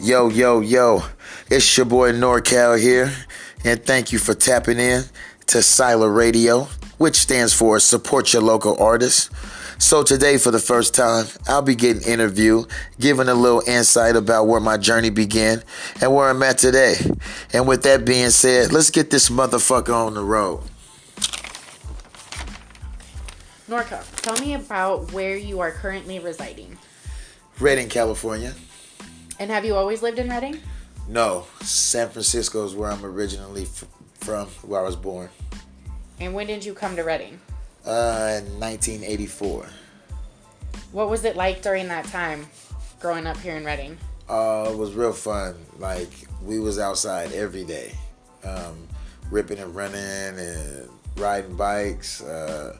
Yo, yo, yo, it's your boy NorCal here, and thank you for tapping in to SYLA Radio, which stands for Support Your Local Artists. So, today, for the first time, I'll be getting interviewed, giving a little insight about where my journey began and where I'm at today. And with that being said, let's get this motherfucker on the road. Norco, tell me about where you are currently residing. Redding, California. And have you always lived in Redding? No, San Francisco is where I'm originally f- from, where I was born. And when did you come to Redding? Uh, 1984. What was it like during that time growing up here in Redding? Uh, it was real fun. Like we was outside every day, um, ripping and running and riding bikes, uh,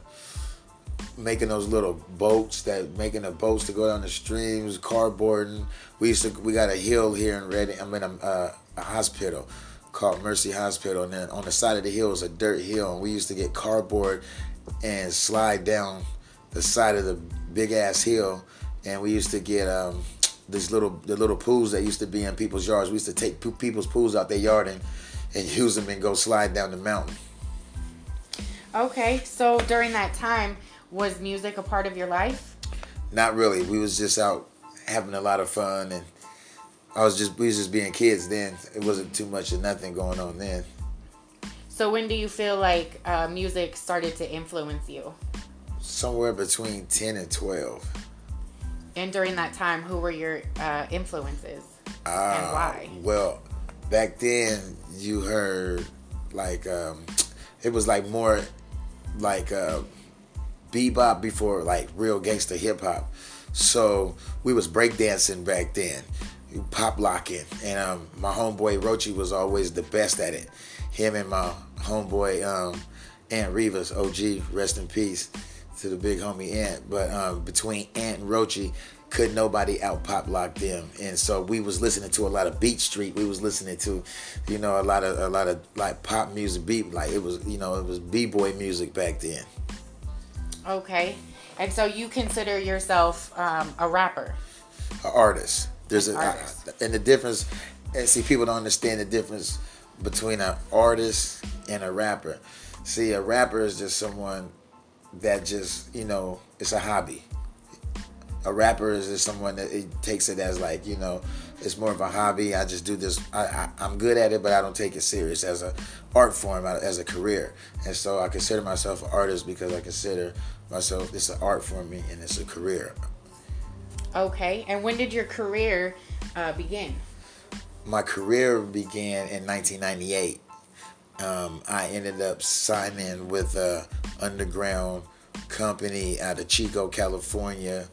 making those little boats that making the boats to go down the streams, cardboarding. We used to we got a hill here in Redding. I'm in a, uh, a hospital called Mercy Hospital, and then on the side of the hill is a dirt hill, and we used to get cardboard and slide down the side of the big ass hill, and we used to get um, these little the little pools that used to be in people's yards. We used to take people's pools out their yard and and use them and go slide down the mountain. Okay, so during that time, was music a part of your life? Not really. We was just out having a lot of fun, and I was just we was just being kids then. It wasn't too much of nothing going on then. So when do you feel like uh, music started to influence you? Somewhere between ten and twelve. And during that time, who were your uh, influences and Uh, why? Well, back then you heard like um, it was like more like uh, bebop before like real gangster hip hop. So we was breakdancing back then, pop locking, and um, my homeboy Rochi was always the best at it. Him and my homeboy um, Ant Rivas, OG, rest in peace to the big homie Ant. But um, between Ant and Rochi, could nobody out pop lock them. And so we was listening to a lot of Beat Street. We was listening to, you know, a lot of a lot of like pop music beat. Like it was, you know, it was b boy music back then. Okay, and so you consider yourself um, a rapper? An artist. There's a Artist. and the difference. And see, people don't understand the difference between an artist and a rapper. See, a rapper is just someone that just you know it's a hobby. A rapper is just someone that it takes it as like you know it's more of a hobby. I just do this. I, I I'm good at it, but I don't take it serious as a art form, as a career. And so I consider myself an artist because I consider myself it's an art for me and it's a career. Okay, and when did your career uh, begin? my career began in 1998. Um, I ended up signing with a underground company out of Chico, California,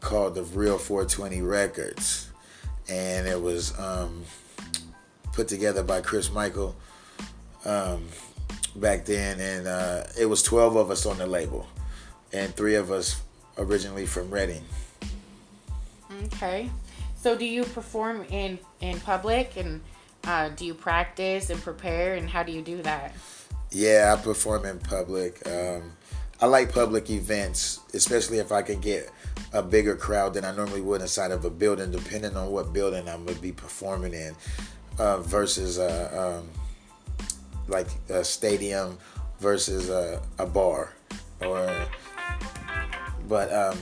called the Real 420 Records, and it was um, put together by Chris Michael um, back then, and uh, it was 12 of us on the label, and three of us originally from Redding. Okay. So do you perform in in public and uh, do you practice and prepare and how do you do that? Yeah, I perform in public. Um, I like public events, especially if I can get a bigger crowd than I normally would inside of a building, depending on what building I'm gonna be performing in, uh, versus uh, um, like a stadium versus a, a bar, or but um,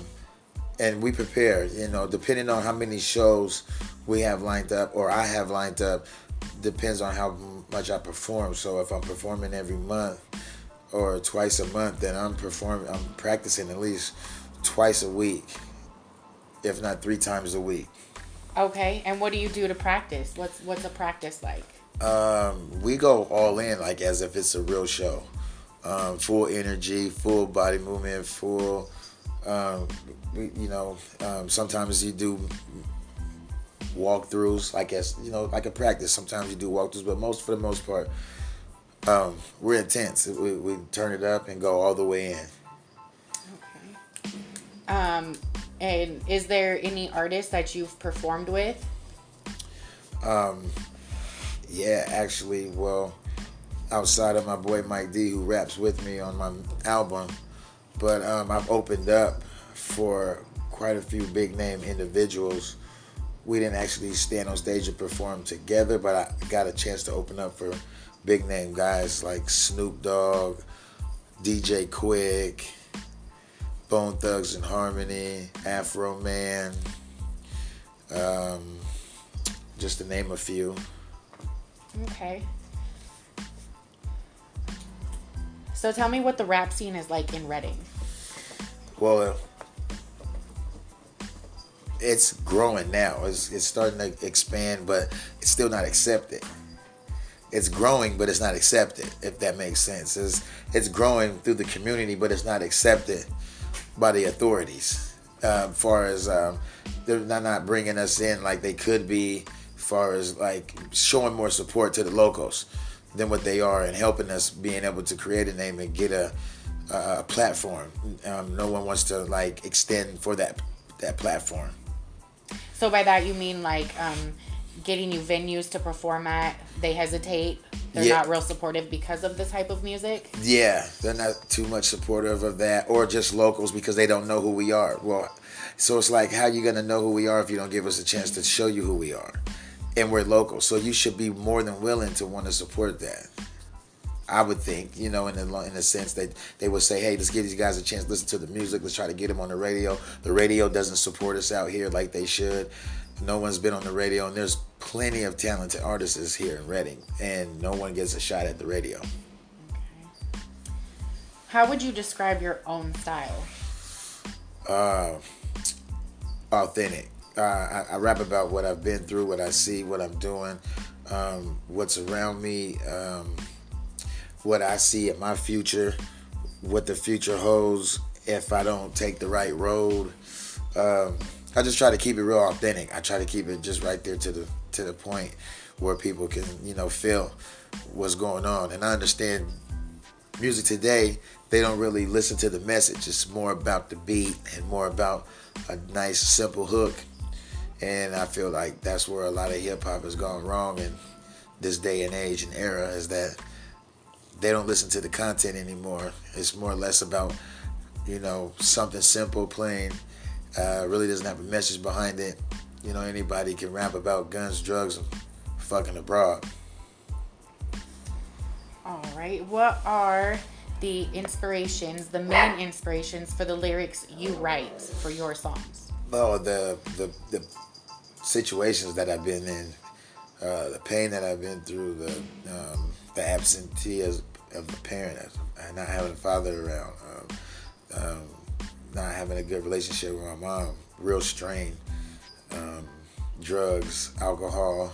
and we prepare. You know, depending on how many shows we have lined up or I have lined up, depends on how much I perform. So if I'm performing every month or twice a month, then I'm performing. I'm practicing at least twice a week, if not three times a week. Okay. And what do you do to practice? What's what's a practice like? Um, we go all in like as if it's a real show. Um, full energy, full body movement, full. Um, you know, um, sometimes you do walkthroughs, like as you know, like a practice. Sometimes you do walkthroughs, but most for the most part, um, we're intense. We, we turn it up and go all the way in. Um, and is there any artist that you've performed with? Um, yeah, actually, well, outside of my boy Mike D, who raps with me on my album, but um, I've opened up for quite a few big name individuals we didn't actually stand on stage and perform together, but I got a chance to open up for big name guys like Snoop Dogg, DJ Quik, Bone Thugs-n-Harmony, Afroman, um, just to name a few. Okay. So tell me what the rap scene is like in Redding. Well, it's growing now. It's, it's starting to expand, but it's still not accepted. It's growing, but it's not accepted. If that makes sense, it's it's growing through the community, but it's not accepted by the authorities. Uh, far as um, they're not, not bringing us in like they could be, far as like showing more support to the locals than what they are, and helping us being able to create a name and get a a platform. Um, no one wants to like extend for that that platform. So by that you mean like um, getting you venues to perform at? They hesitate. They're Yeah. not real supportive because of the type of music. Yeah, they're not too much supportive of that, or just locals because they don't know who we are. Well, so it's like, how are you gonna know who we are if you don't give us a chance to show you who we are? And we're local, so you should be more than willing to want to support that. I would think, you know, in the in the sense that they would say, "Hey, let's give these guys a chance. Listen to the music. Let's try to get them on the radio." The radio doesn't support us out here like they should. No one's been on the radio, and there's plenty of talented artists here in Redding, and no one gets a shot at the radio. How would you describe your own style? uh, authentic. Uh, I, I rap about what I've been through, what I see, what I'm doing, um, what's around me, um, what I see at my future, what the future holds if I don't take the right road. Um, I just try to keep it real authentic. I try to keep it just right there to the to the point where people can you know feel what's going on. And I understand music today, they don't really listen to the message. It's more about the beat and more about a nice, simple hook. And I feel like that's where a lot of hip hop has gone wrong in this day and age and era is that they don't listen to the content anymore. It's more or less about, you know, something simple, plain, uh, really doesn't have a message behind it. You know, anybody can rap about guns, drugs, and fucking abroad. All right. What are the inspirations, the main inspirations for the lyrics you write for your songs? Oh, the the the situations that I've been in, uh, the pain that I've been through, the um, the absenteeism of the parent, and not having a father around, um, um, not having a good relationship with my mom, real strain, um, drugs, alcohol,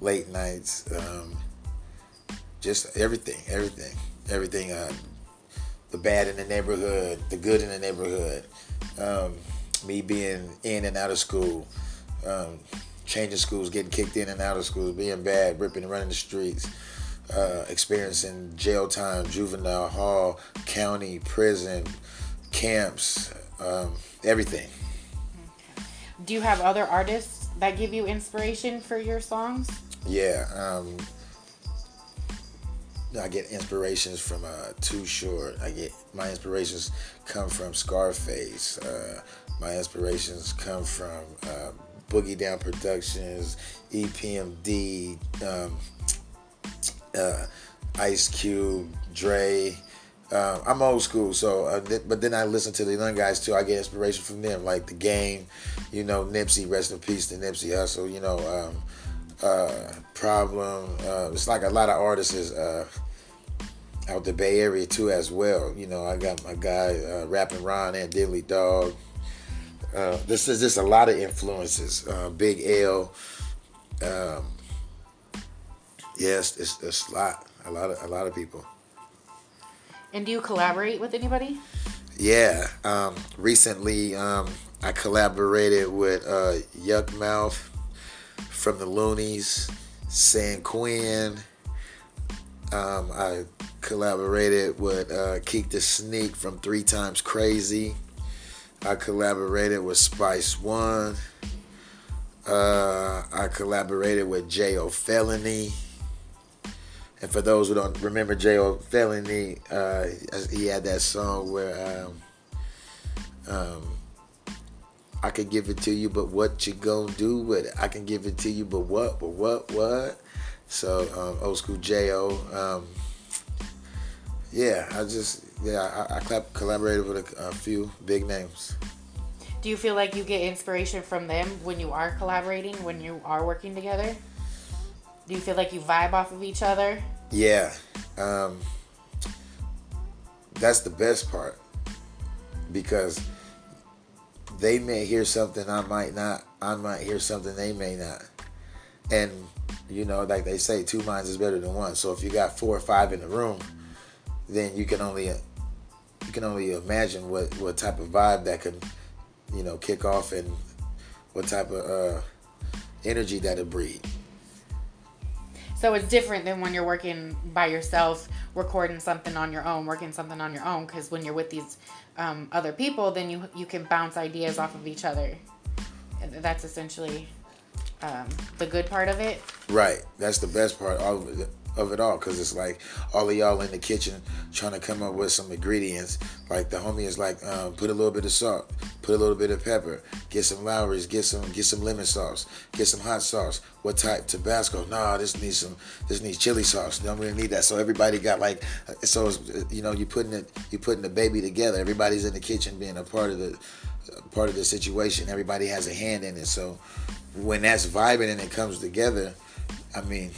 late nights, um, just everything, everything, everything. Uh, the bad in the neighborhood, the good in the neighborhood, um, me being in and out of school, um, changing schools, getting kicked in and out of schools, being bad, ripping and running the streets, uh, experiencing jail time, juvenile hall, county, prison, camps, um, everything. Do you have other artists that give you inspiration for your songs? Yeah, um, I get inspirations from uh, Too Short. I get my inspirations come from Scarface. Uh, my inspirations come from uh, Boogie Down Productions, EPMD, um, uh, Ice Cube, Dre. Um, I'm old school, so uh, th- but then I listen to the young guys too. I get inspiration from them, like the Game, you know, Nipsey, rest in peace to Nipsey Hussle. You know, um, uh, Problem. Uh, it's like a lot of artists uh, out the Bay Area too, as well. You know, I got my guy uh, rapping Ron and Diddley Dog. Uh, this is just a lot of influences. Big L. Um, yes, it's, it's a lot, a lot of a lot of people. And do you collaborate with anybody? Yeah. Um, recently, um, I collaborated with uh, Yukmouth from the Luniz, San Quinn. Um, I collaborated with uh, Keak da Sneak from Three Times Crazy. I collaborated with Spice One. Uh, I collaborated with J.O. Felony. And for those who don't remember J.O. Felony, uh, he had that song where um, um, I can give it to you, but what you gonna do with it? I can give it to you, but what, but what, what? So um, old school Jo. Um, yeah, I just yeah I, I collaborated with a, a few big names. Do you feel like you get inspiration from them when you are collaborating, when you are working together? Do you feel like you vibe off of each other? Yeah. Um, that's the best part because they may hear something I might not. I might hear something they may not. And you know, like they say, two minds is better than one. So if you got four or five in the room, then you can only you can only imagine what what type of vibe that could you know, kick off and what type of uh, energy that'll breed. So it's different than when you're working by yourself, recording something on your own, working something on your own. Because when you're with these um, other people, then you you can bounce ideas off of each other. That's essentially um, the good part of it. Right. That's the best part. All of it all because it's like all of y'all in the kitchen trying to come up with some ingredients. Like the homie is like, um, put a little bit of salt, put a little bit of pepper, get some Lawry's, get some get some lemon sauce, get some hot sauce. What type? Tabasco? Nah, this needs some. This needs chili sauce. No, we need that. So everybody got like, so you know, you putting it, you putting the baby together. Everybody's in the kitchen being a part of the part of the situation. Everybody has a hand in it. So when that's vibing and it comes together, I mean,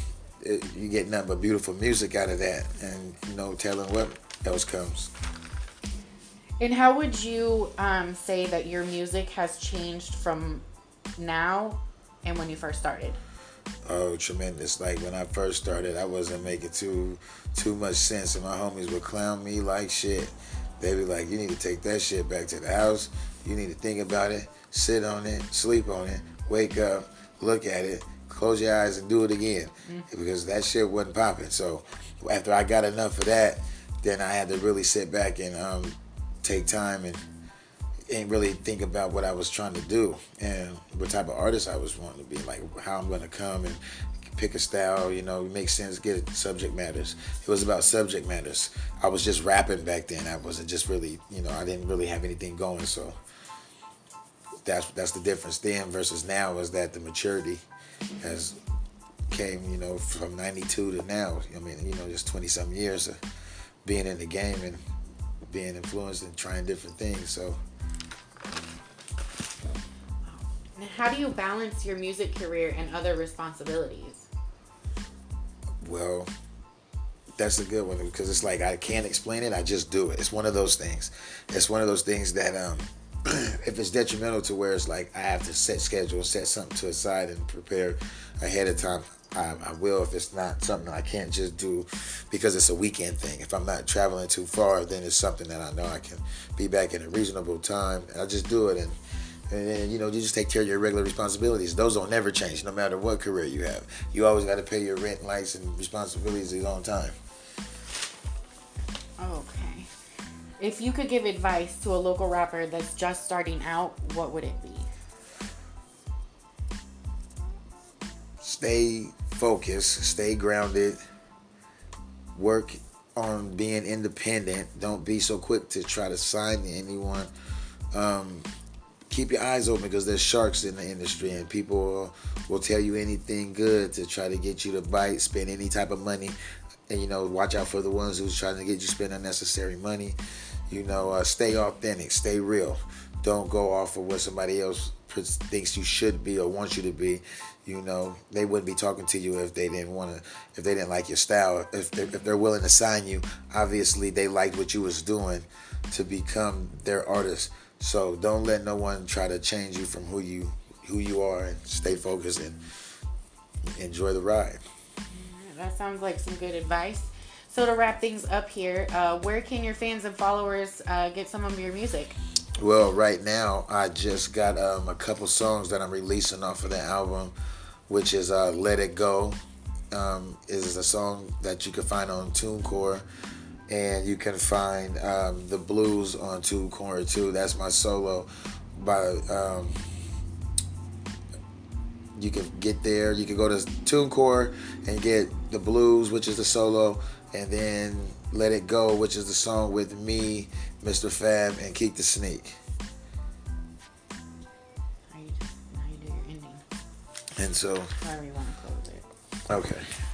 it, you get nothing but beautiful music out of that, and you know, telling what else comes. And how would you um, say that your music has changed from now and when you first started? Oh, tremendous! Like when I first started, I wasn't making too too much sense, and my homies would clown me like shit. They'd be like, "You need to take that shit back to the house. You need to think about it, sit on it, sleep on it, wake up, look at it, close your eyes and do it again mm-hmm. because that shit wasn't popping. So after I got enough of that, then I had to really sit back and um, take time and and really think about what I was trying to do and what type of artist I was wanting to be, like how I'm gonna come and pick a style, you know, make sense, get it subject matters. It was about subject matters. I was just rapping back then. I wasn't just really, you know, I didn't really have anything going. So that's that's the difference then versus now is that the maturity has came, you know, from 92 to now. I mean, you know, just 20 some years of being in the game and being influenced and trying different things. So. How do you balance your music career and other responsibilities? Well, that's a good one because it's like I can't explain it. I just do it. It's one of those things. It's one of those things that um, if it's detrimental to where it's like I have to set schedule, set something to aside, and prepare ahead of time, I, I, will. If it's not something I can't just do because it's a weekend thing. If I'm not traveling too far, then it's something that I know I can be back in a reasonable time. I just do it and. And then, you know, you just take care of your regular responsibilities. Those don't never change, no matter what career you have. You always got to pay your rent, lights, and responsibilities on time. If you could give advice to a local rapper that's just starting out, what would it be? Stay focused, stay grounded, work on being independent. Don't be so quick to try to sign anyone. Um, keep your eyes open because there's sharks in the industry and people will tell you anything good to try to get you to bite, spend any type of money. And you know, watch out for the ones who's trying to get you spend unnecessary money. You know, uh, stay authentic, stay real. Don't go off of what somebody else thinks you should be or wants you to be. You know, they wouldn't be talking to you if they didn't want to, if they didn't like your style. If they're, if they're willing to sign you, obviously they liked what you was doing to become their artist. So don't let no one try to change you from who you who you are, and stay focused and enjoy the ride. That sounds like some good advice. So to wrap things up here, uh, where can your fans and followers uh, get some of your music? Well, right now I just got um, a couple songs that I'm releasing off of the album, which is uh, "Let It Go." Um, is a song that you can find on TuneCore, and you can find um, the blues on TuneCore too. That's my solo by you can get there. You can go to TuneCore and get the blues, which is the solo, and then Let It Go, which is the song with me, Mr. Fab, and Keak da Sneak. And so. However you want to close it. Okay.